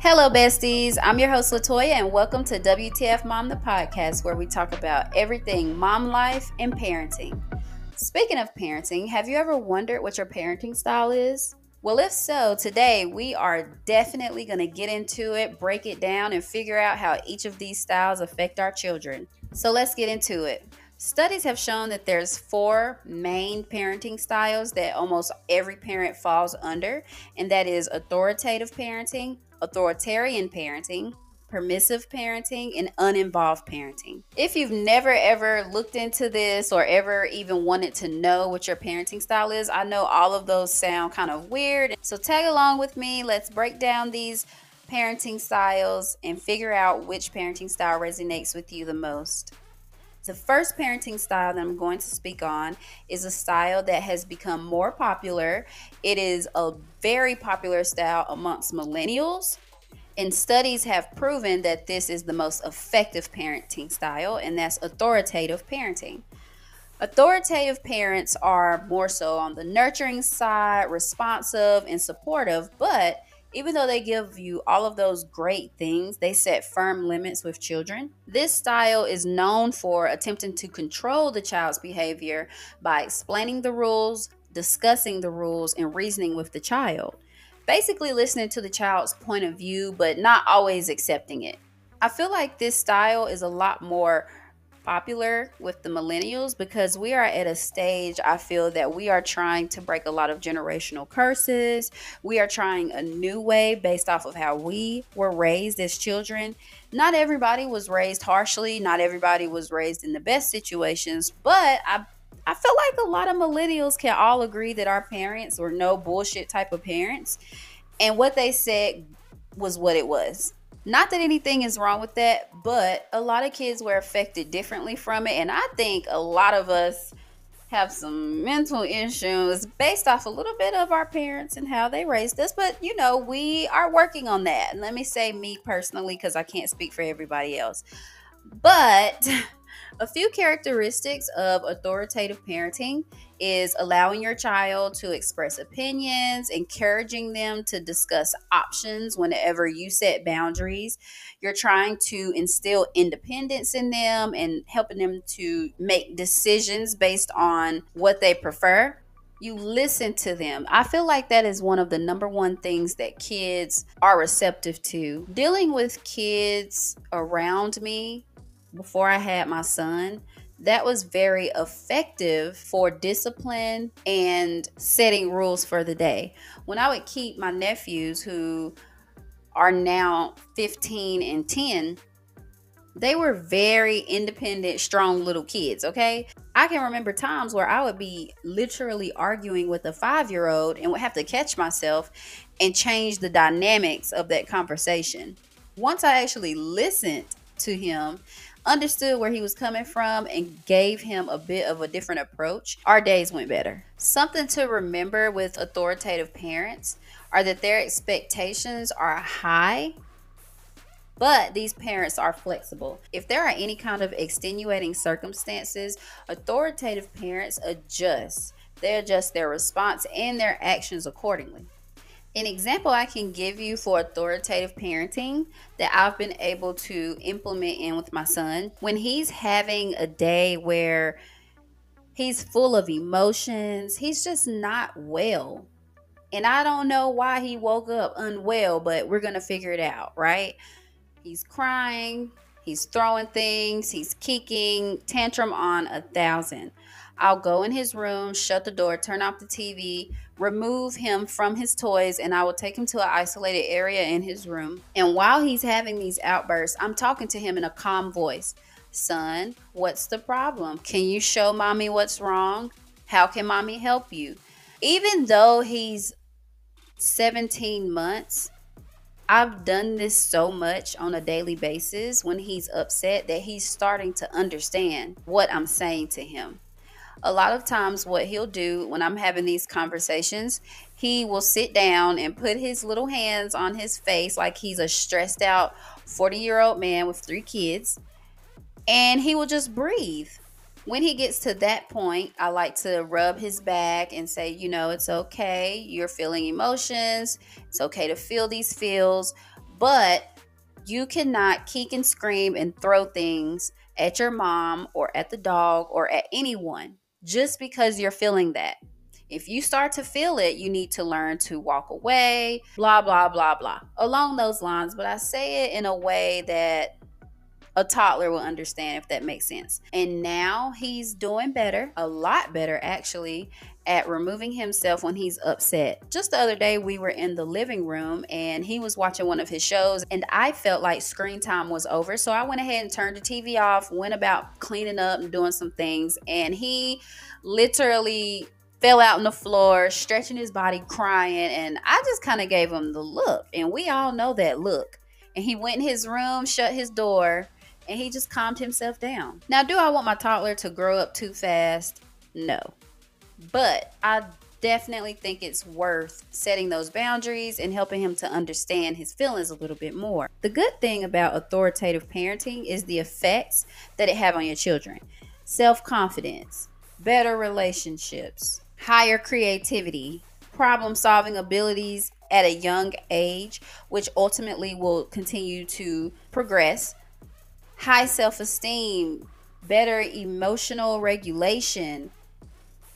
Hello, besties. I'm your host, Latoya, and welcome to WTF Mom, the podcast, where we talk about everything mom life and parenting. Speaking of parenting, have you ever wondered what your parenting style is? Well, if so, today we are definitely going to get into it, break it down, and figure out how each of these styles affect our children. So let's get into it. Studies have shown that there's four main parenting styles that almost every parent falls under, and that is authoritative parenting, authoritarian parenting, permissive parenting, and uninvolved parenting. If you've never ever looked into this or ever even wanted to know what your parenting style is, I know all of those sound kind of weird. So tag along with me. Let's break down these parenting styles and figure out which parenting style resonates with you the most. The first parenting style that I'm going to speak on is a style that has become more popular. It is a very popular style amongst millennials. And studies have proven that this is the most effective parenting style, and that's authoritative parenting. Authoritative parents are more so on the nurturing side, responsive and supportive, but even though they give you all of those great things, they set firm limits with children. This style is known for attempting to control the child's behavior by explaining the rules, discussing the rules, and reasoning with the child. Basically, listening to the child's point of view, but not always accepting it. I feel like this style is a lot more popular with the millennials because we are at a stage I feel that we are trying to break a lot of generational curses. We are trying a new way based off of how we were raised as children. Not everybody was raised harshly, not everybody was raised in the best situations, but I I feel like a lot of millennials can all agree that our parents were no bullshit type of parents. And what they said was what it was. Not that anything is wrong with that, but a lot of kids were affected differently from it. And I think a lot of us have some mental issues based off a little bit of our parents and how they raised us. But, you know, we are working on that. And let me say me personally, because I can't speak for everybody else. But a few characteristics of authoritative parenting is allowing your child to express opinions, encouraging them to discuss options whenever you set boundaries. You're trying to instill independence in them and helping them to make decisions based on what they prefer. You listen to them. I feel like that is one of the number one things that kids are receptive to. Dealing with kids around me before I had my son, that was very effective for discipline and setting rules for the day. When I would keep my nephews who are now 15 and 10, they were very independent, strong little kids, okay? I can remember times where I would be literally arguing with a five year old and would have to catch myself and change the dynamics of that conversation. Once I actually listened to him, understood where he was coming from and gave him a bit of a different approach, our days went better. Something to remember with authoritative parents are that their expectations are high but these parents are flexible. If there are any kind of extenuating circumstances, authoritative parents adjust. They adjust their response and their actions accordingly. An example I can give you for authoritative parenting that I've been able to implement in with my son when he's having a day where he's full of emotions, he's just not well. And I don't know why he woke up unwell, but we're going to figure it out, right? He's crying, he's throwing things, he's kicking, tantrum on a thousand. I'll go in his room, shut the door, turn off the TV, remove him from his toys, and I will take him to an isolated area in his room. And while he's having these outbursts, I'm talking to him in a calm voice Son, what's the problem? Can you show mommy what's wrong? How can mommy help you? Even though he's 17 months, I've done this so much on a daily basis when he's upset that he's starting to understand what I'm saying to him a lot of times what he'll do when I'm having these conversations, he will sit down and put his little hands on his face like he's a stressed out 40 year old man with three kids, and he will just breathe. When he gets to that point, I like to rub his back and say, you know, it's okay. You're feeling emotions. It's okay to feel these feels, But you cannot kick and scream and throw things at your mom or at the dog or at anyone just because you're feeling that. If you start to feel it, you need to learn to walk away, blah, blah, blah, blah, along those lines. But I say it in a way that a toddler will understand if that makes sense. And now he's doing better, a lot better actually, at removing himself when he's upset. Just the other day, we were in the living room and he was watching one of his shows, and I felt like screen time was over. So I went ahead and turned the TV off, went about cleaning up and doing some things, and he literally fell out on the floor, stretching his body, crying. And I just kind of gave him the look, and we all know that look. And he went in his room, shut his door, and he just calmed himself down. Now, do I want my toddler to grow up too fast? No. But I definitely think it's worth setting those boundaries and helping him to understand his feelings a little bit more. The good thing about authoritative parenting is the effects that it have on your children. Self-confidence, better relationships, higher creativity, problem-solving abilities at a young age, which ultimately will continue to progress, high self-esteem, better emotional regulation,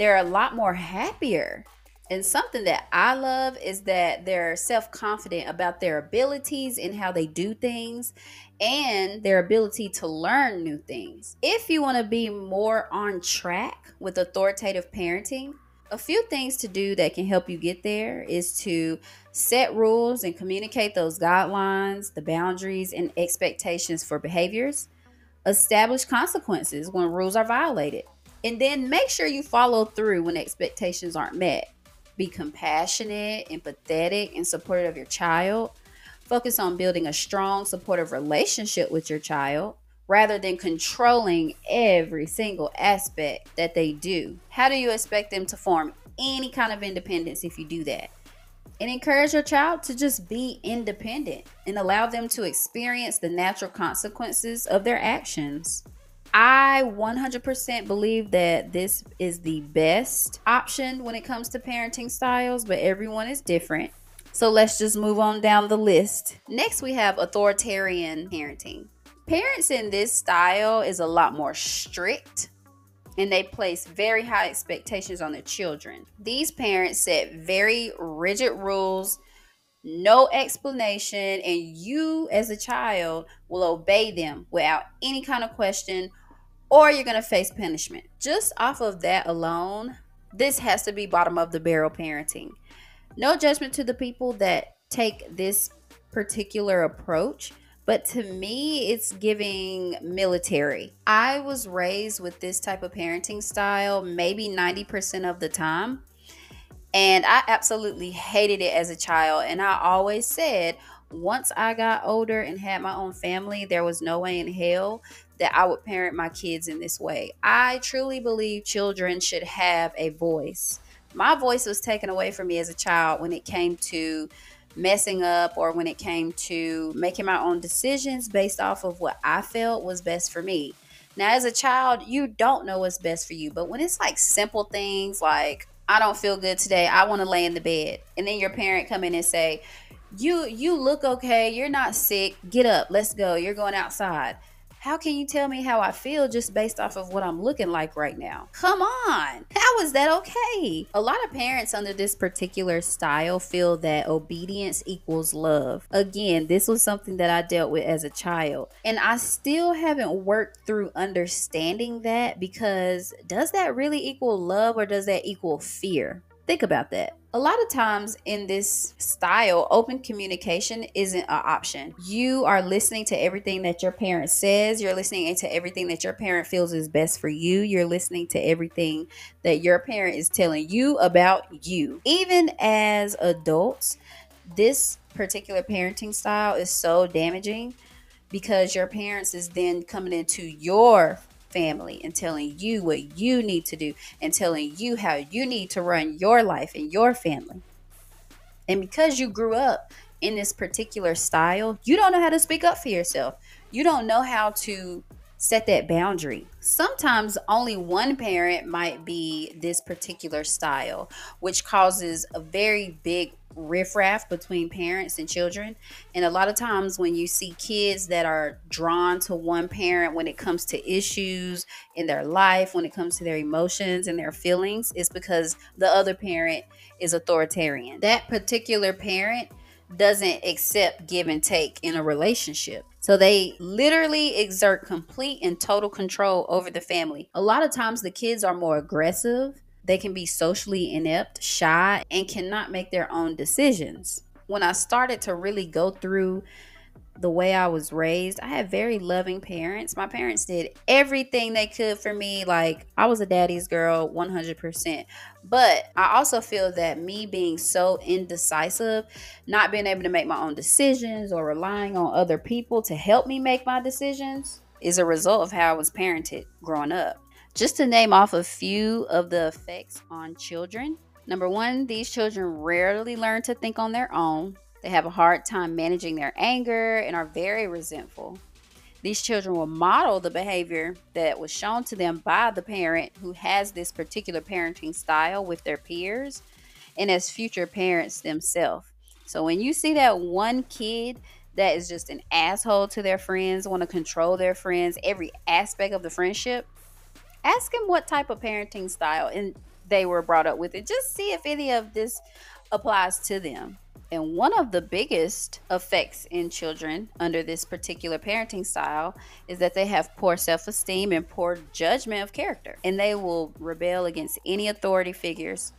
they're a lot more happier. And something that I love is that they're self confident about their abilities and how they do things and their ability to learn new things. If you want to be more on track with authoritative parenting, a few things to do that can help you get there is to set rules and communicate those guidelines, the boundaries, and expectations for behaviors. Establish consequences when rules are violated. And then make sure you follow through when expectations aren't met. Be compassionate, empathetic, and supportive of your child. Focus on building a strong, supportive relationship with your child rather than controlling every single aspect that they do. How do you expect them to form any kind of independence if you do that? And encourage your child to just be independent and allow them to experience the natural consequences of their actions. I 100% believe that this is the best option when it comes to parenting styles, but everyone is different. So let's just move on down the list. Next, we have authoritarian parenting. Parents in this style is a lot more strict and they place very high expectations on their children. These parents set very rigid rules, no explanation, and you as a child will obey them without any kind of question or you're going to face punishment. Just off of that alone, this has to be bottom of the barrel parenting. No judgment to the people that take this particular approach, but to me, it's giving military. I was raised with this type of parenting style maybe 90% of the time. And I absolutely hated it as a child. And I always said, once I got older and had my own family, there was no way in hell that I would parent my kids in this way. I truly believe children should have a voice. My voice was taken away from me as a child when it came to messing up or when it came to making my own decisions based off of what I felt was best for me. Now, as a child, you don't know what's best for you, but when it's like simple things like, I don't feel good today, I want to lay in the bed, and then your parent come in and say, you you look okay you're not sick get up let's go you're going outside how can you tell me how I feel just based off of what I'm looking like right now? Come on. How is that okay? A lot of parents under this particular style feel that obedience equals love. Again, this was something that I dealt with as a child. And I still haven't worked through understanding that because does that really equal love or does that equal fear? Think about that. A lot of times in this style, open communication isn't an option. You are listening to everything that your parent says, you're listening to everything that your parent feels is best for you, you're listening to everything that your parent is telling you about you. Even as adults, this particular parenting style is so damaging because your parents is then coming into your family and telling you what you need to do and telling you how you need to run your life and your family. And because you grew up in this particular style, you don't know how to speak up for yourself. You don't know how to set that boundary. Sometimes only one parent might be this particular style, which causes a very big riffraff between parents and children. And a lot of times when you see kids that are drawn to one parent when it comes to issues in their life, when it comes to their emotions and their feelings, it's because the other parent is authoritarian. That particular parent doesn't accept give and take in a relationship. So they literally exert complete and total control over the family. A lot of times the kids are more aggressive they can be socially inept, shy, and cannot make their own decisions. When I started to really go through the way I was raised, I had very loving parents. My parents did everything they could for me. Like, I was a daddy's girl 100%. But I also feel that me being so indecisive, not being able to make my own decisions or relying on other people to help me make my decisions, is a result of how I was parented growing up. Just to name off a few of the effects on children. Number one, these children rarely learn to think on their own. They have a hard time managing their anger and are very resentful. These children will model the behavior that was shown to them by the parent who has this particular parenting style with their peers and as future parents themselves. So when you see that one kid that is just an asshole to their friends, want to control their friends, every aspect of the friendship, ask them what type of parenting style and they were brought up with it. Just see if any of this applies to them. And one of the biggest effects in children under this particular parenting style is that they have poor self esteem and poor judgment of character. And they will rebel against any authority figures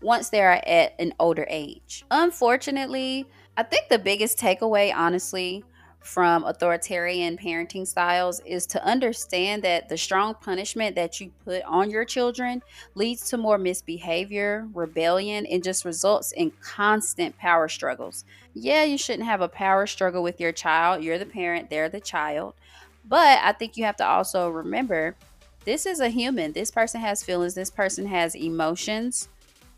once they are at an older age. Unfortunately, I think the biggest takeaway, honestly, from authoritarian parenting styles is to understand that the strong punishment that you put on your children leads to more misbehavior, rebellion, and just results in constant power struggles. Yeah, you shouldn't have a power struggle with your child. You're the parent, they're the child. But I think you have to also remember this is a human. This person has feelings, this person has emotions,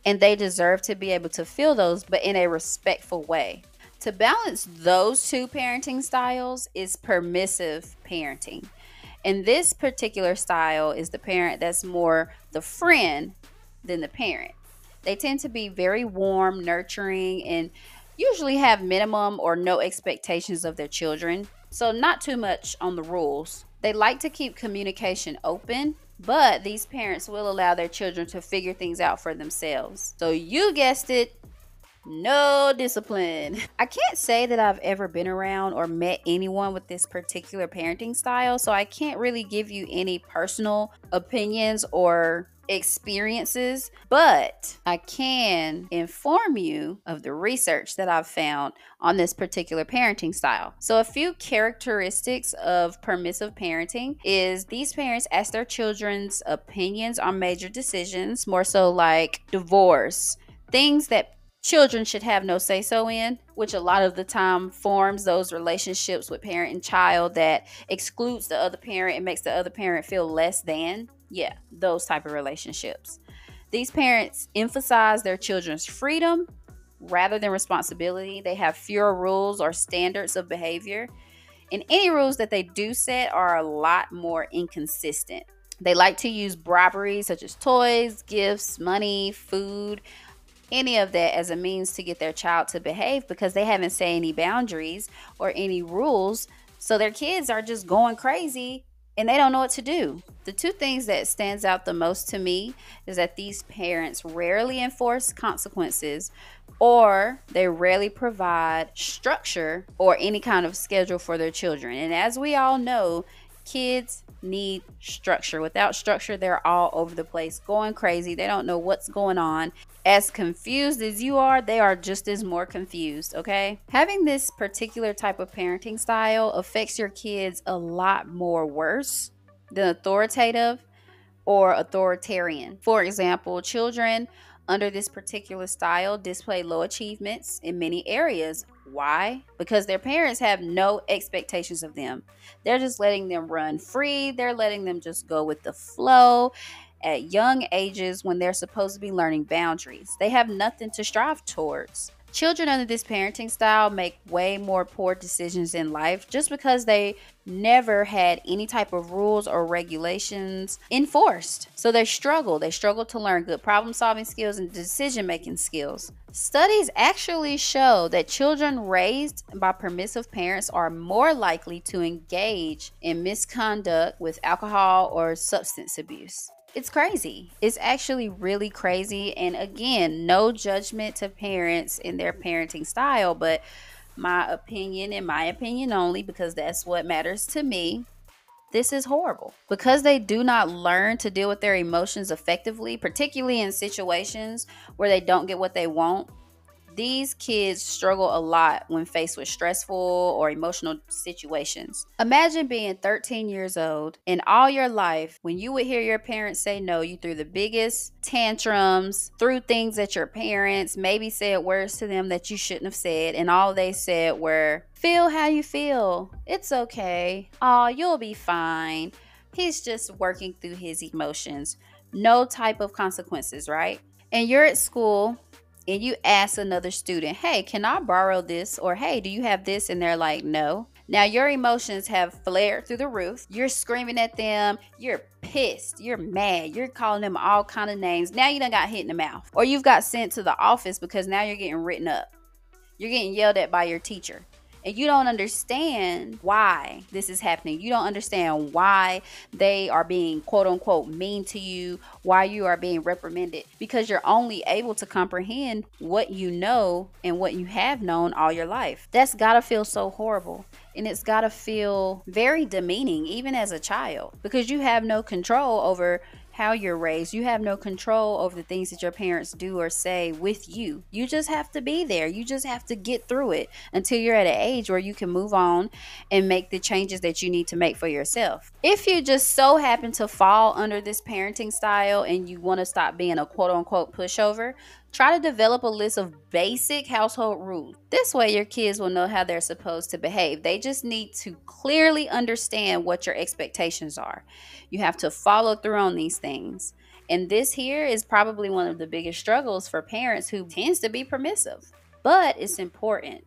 and they deserve to be able to feel those, but in a respectful way. To balance those two parenting styles is permissive parenting. And this particular style is the parent that's more the friend than the parent. They tend to be very warm, nurturing, and usually have minimum or no expectations of their children. So, not too much on the rules. They like to keep communication open, but these parents will allow their children to figure things out for themselves. So, you guessed it, no discipline. I can't say that I've ever been around or met anyone with this particular parenting style, so I can't really give you any personal opinions or experiences, but I can inform you of the research that I've found on this particular parenting style. So, a few characteristics of permissive parenting is these parents ask their children's opinions on major decisions, more so like divorce, things that children should have no say so in, which a lot of the time forms those relationships with parent and child that excludes the other parent and makes the other parent feel less than. Yeah, those type of relationships. These parents emphasize their children's freedom rather than responsibility. They have fewer rules or standards of behavior. And any rules that they do set are a lot more inconsistent. They like to use bribery, such as toys, gifts, money, food, any of that as a means to get their child to behave because they haven't set any boundaries or any rules. So their kids are just going crazy and they don't know what to do. The two things that stands out the most to me is that these parents rarely enforce consequences or they rarely provide structure or any kind of schedule for their children. And as we all know, kids need structure. Without structure, they're all over the place, going crazy. They don't know what's going on as confused as you are, they are just as more confused, okay? Having this particular type of parenting style affects your kids a lot more worse than authoritative or authoritarian. For example, children under this particular style display low achievements in many areas. Why? Because their parents have no expectations of them. They're just letting them run free, they're letting them just go with the flow at young ages when they're supposed to be learning boundaries. They have nothing to strive towards. Children under this parenting style make way more poor decisions in life just because they never had any type of rules or regulations enforced. So they struggle. They struggle to learn good problem solving skills and decision making skills. Studies actually show that children raised by permissive parents are more likely to engage in misconduct with alcohol or substance abuse it's crazy. It's actually really crazy. And again, no judgment to parents in their parenting style, but my opinion, in my opinion only, because that's what matters to me. This is horrible because they do not learn to deal with their emotions effectively, particularly in situations where they don't get what they want these kids struggle a lot when faced with stressful or emotional situations. Imagine being 13 years old and all your life, when you would hear your parents say no, you threw the biggest tantrums, threw things at your parents, maybe said words to them that you shouldn't have said, and all they said were, Feel how you feel. It's okay. Oh, you'll be fine. He's just working through his emotions. No type of consequences, right? And you're at school and you ask another student, hey, can I borrow this? Or hey, do you have this? And they're like, no. Now your emotions have flared through the roof. You're screaming at them. You're pissed. You're mad. You're calling them all kind of names. Now you done got hit in the mouth. Or you've got sent to the office because now you're getting written up. You're getting yelled at by your teacher and you don't understand why this is happening. You don't understand why they are being quote unquote mean to you, why you are being reprimanded, because you're only able to comprehend what you know and what you have known all your life. That's gotta feel so horrible. And it's gotta feel very demeaning, even as a child, because you have no control over how you're raised. You have no control over the things that your parents do or say with you. You just have to be there. You just have to get through it until you're at an age where you can move on and make the changes that you need to make for yourself. If you just so happen to fall under this parenting style and you want to stop being a quote unquote pushover, Try to develop a list of basic household rules. This way, your kids will know how they're supposed to behave. They just need to clearly understand what your expectations are. You have to follow through on these things. And this here is probably one of the biggest struggles for parents who tends to be permissive. But it's important.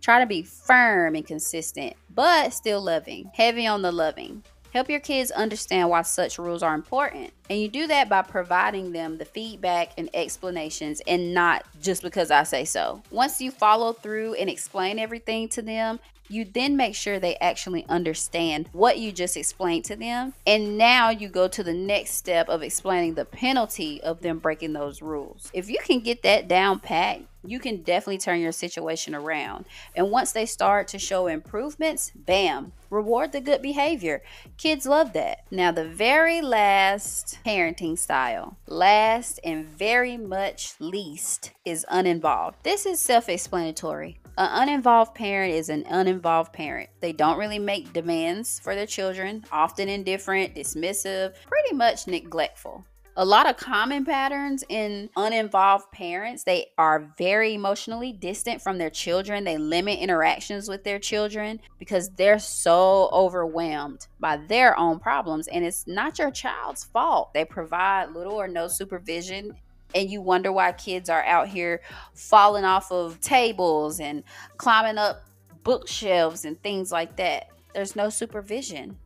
Try to be firm and consistent, but still loving. Heavy on the loving. Help your kids understand why such rules are important. And you do that by providing them the feedback and explanations and not just because I say so. Once you follow through and explain everything to them, you then make sure they actually understand what you just explained to them. And now you go to the next step of explaining the penalty of them breaking those rules. If you can get that down pat, you can definitely turn your situation around. And once they start to show improvements, bam, reward the good behavior. Kids love that. Now, the very last parenting style, last and very much least, is uninvolved. This is self explanatory. An uninvolved parent is an uninvolved parent. They don't really make demands for their children, often indifferent, dismissive, pretty much neglectful. A lot of common patterns in uninvolved parents, they are very emotionally distant from their children. They limit interactions with their children because they're so overwhelmed by their own problems. And it's not your child's fault. They provide little or no supervision and you wonder why kids are out here falling off of tables and climbing up bookshelves and things like that. There's no supervision.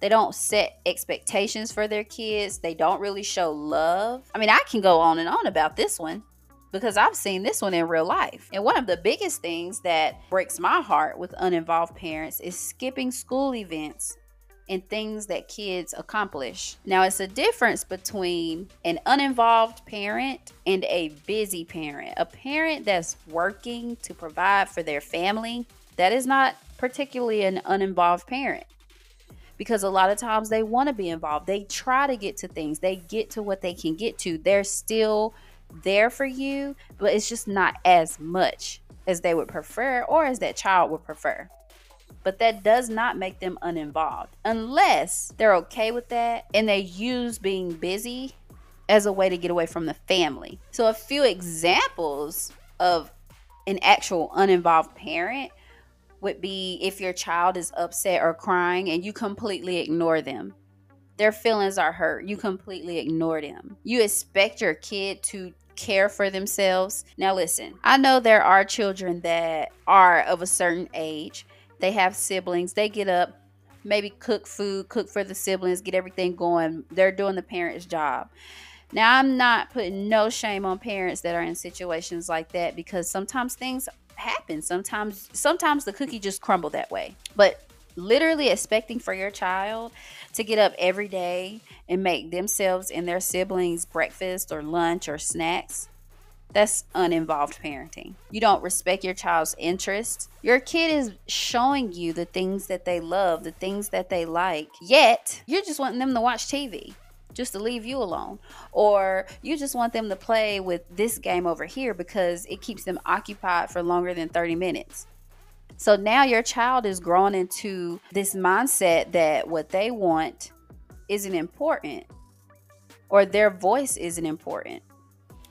They don't set expectations for their kids. They don't really show love. I mean, I can go on and on about this one because I've seen this one in real life. And one of the biggest things that breaks my heart with uninvolved parents is skipping school events and things that kids accomplish. Now, it's a difference between an uninvolved parent and a busy parent. A parent that's working to provide for their family, that is not particularly an uninvolved parent. Because a lot of times they want to be involved. They try to get to things. They get to what they can get to. They're still there for you, but it's just not as much as they would prefer or as that child would prefer but that does not make them uninvolved unless they're okay with that and they use being busy as a way to get away from the family. So, a few examples of an actual uninvolved parent would be if your child is upset or crying and you completely ignore them. Their feelings are hurt. You completely ignore them. You expect your kid to care for themselves. Now, listen, I know there are children that are of a certain age, they have siblings, they get up, maybe cook food, cook for the siblings, get everything going. They're doing the parent's job. Now, I'm not putting no shame on parents that are in situations like that because sometimes things happen. Sometimes sometimes the cookie just crumble that way. But literally expecting for your child to get up every day and make themselves and their siblings breakfast or lunch or snacks that's uninvolved parenting. You don't respect your child's interests. Your kid is showing you the things that they love, the things that they like, yet you're just wanting them to watch TV just to leave you alone. Or you just want them to play with this game over here because it keeps them occupied for longer than 30 minutes. So now your child is growing into this mindset that what they want isn't important or their voice isn't important.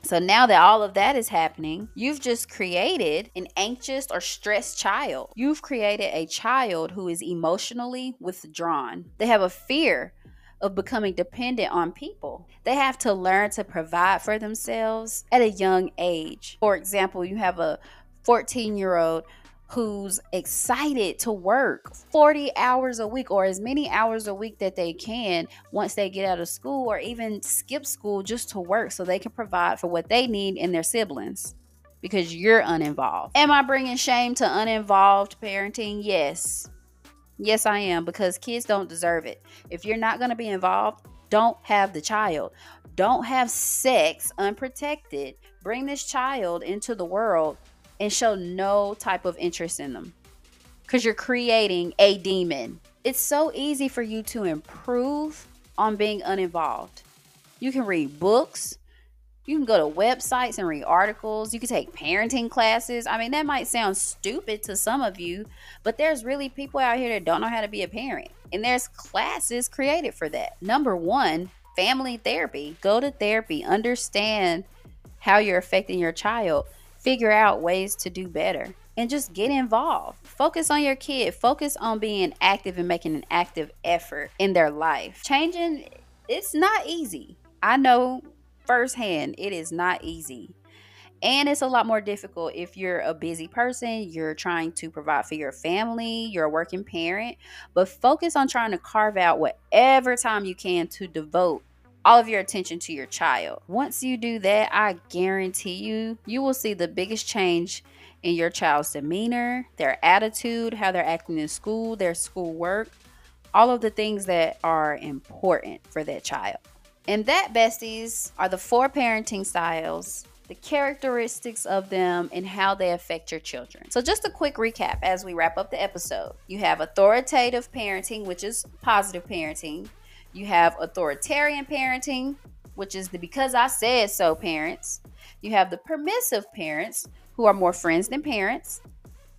So now that all of that is happening, you've just created an anxious or stressed child. You've created a child who is emotionally withdrawn. They have a fear of becoming dependent on people. They have to learn to provide for themselves at a young age. For example, you have a 14 year old who's excited to work 40 hours a week or as many hours a week that they can once they get out of school or even skip school just to work so they can provide for what they need and their siblings because you're uninvolved. Am I bringing shame to uninvolved parenting? Yes. Yes, I am because kids don't deserve it. If you're not going to be involved, don't have the child. Don't have sex unprotected. Bring this child into the world and show no type of interest in them because you're creating a demon. It's so easy for you to improve on being uninvolved. You can read books, you can go to websites and read articles. You can take parenting classes. I mean, that might sound stupid to some of you, but there's really people out here that don't know how to be a parent. And there's classes created for that. Number one, family therapy. Go to therapy, understand how you're affecting your child, figure out ways to do better, and just get involved. Focus on your kid, focus on being active and making an active effort in their life. Changing, it's not easy. I know firsthand, it is not easy. And it's a lot more difficult if you're a busy person, you're trying to provide for your family, you're a working parent, but focus on trying to carve out whatever time you can to devote all of your attention to your child. Once you do that, I guarantee you, you will see the biggest change in your child's demeanor, their attitude, how they're acting in school, their schoolwork, all of the things that are important for that child. And that, besties, are the four parenting styles, the characteristics of them, and how they affect your children. So, just a quick recap as we wrap up the episode you have authoritative parenting, which is positive parenting, you have authoritarian parenting, which is the because I said so parents, you have the permissive parents, who are more friends than parents,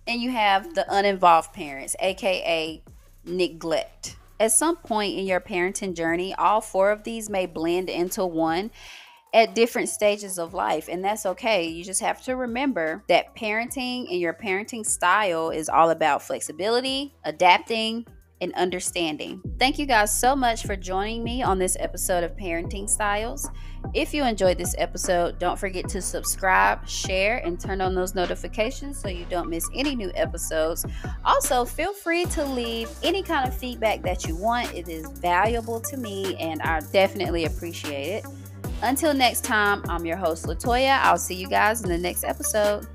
and you have the uninvolved parents, aka neglect. At some point in your parenting journey, all four of these may blend into one at different stages of life, and that's okay. You just have to remember that parenting and your parenting style is all about flexibility, adapting, and understanding. Thank you guys so much for joining me on this episode of Parenting Styles. If you enjoyed this episode, don't forget to subscribe, share, and turn on those notifications so you don't miss any new episodes. Also, feel free to leave any kind of feedback that you want. It is valuable to me and I definitely appreciate it. Until next time, I'm your host, Latoya. I'll see you guys in the next episode.